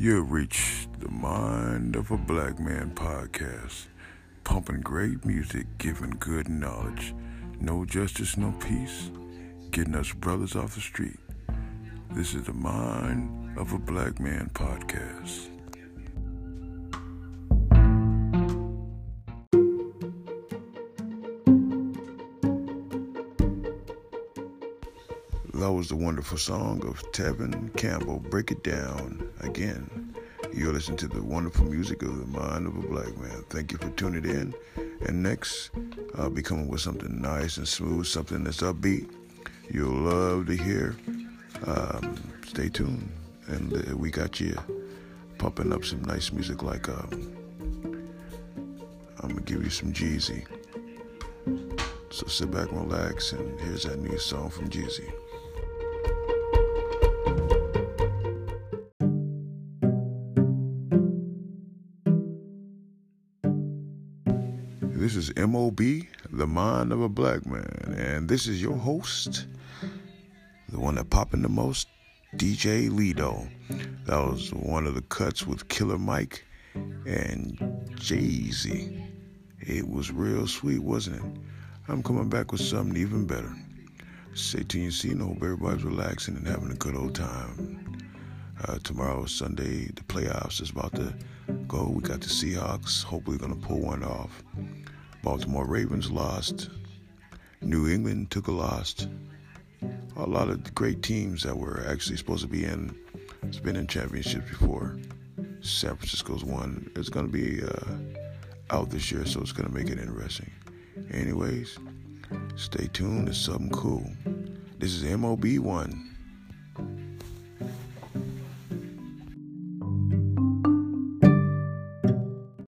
You reach the Mind of a Black Man podcast, pumping great music, giving good knowledge. No justice, no peace, getting us brothers off the street. This is the Mind of a Black Man podcast. That was the wonderful song of Tevin Campbell. Break it down again. You're listening to the wonderful music of the mind of a black man. Thank you for tuning in. And next, I'll be coming with something nice and smooth, something that's upbeat. You'll love to hear. Um, stay tuned. And we got you pumping up some nice music like um, I'm going to give you some Jeezy. So sit back and relax, and here's that new song from Jeezy. This is MOB, the mind of a black man, and this is your host, the one that popping the most, DJ Lido. That was one of the cuts with Killer Mike and Jay Z. It was real sweet, wasn't it? I'm coming back with something even better. Stay tuned, you see, and hope everybody's relaxing and having a good old time. Uh, tomorrow, Sunday, the playoffs is about to go. We got the Seahawks, hopefully, going to pull one off. Baltimore Ravens lost. New England took a loss. A lot of great teams that were actually supposed to be in, it's been in championships before. San Francisco's won. It's going to be uh, out this year, so it's going to make it interesting. Anyways, stay tuned. It's something cool. This is MOB1.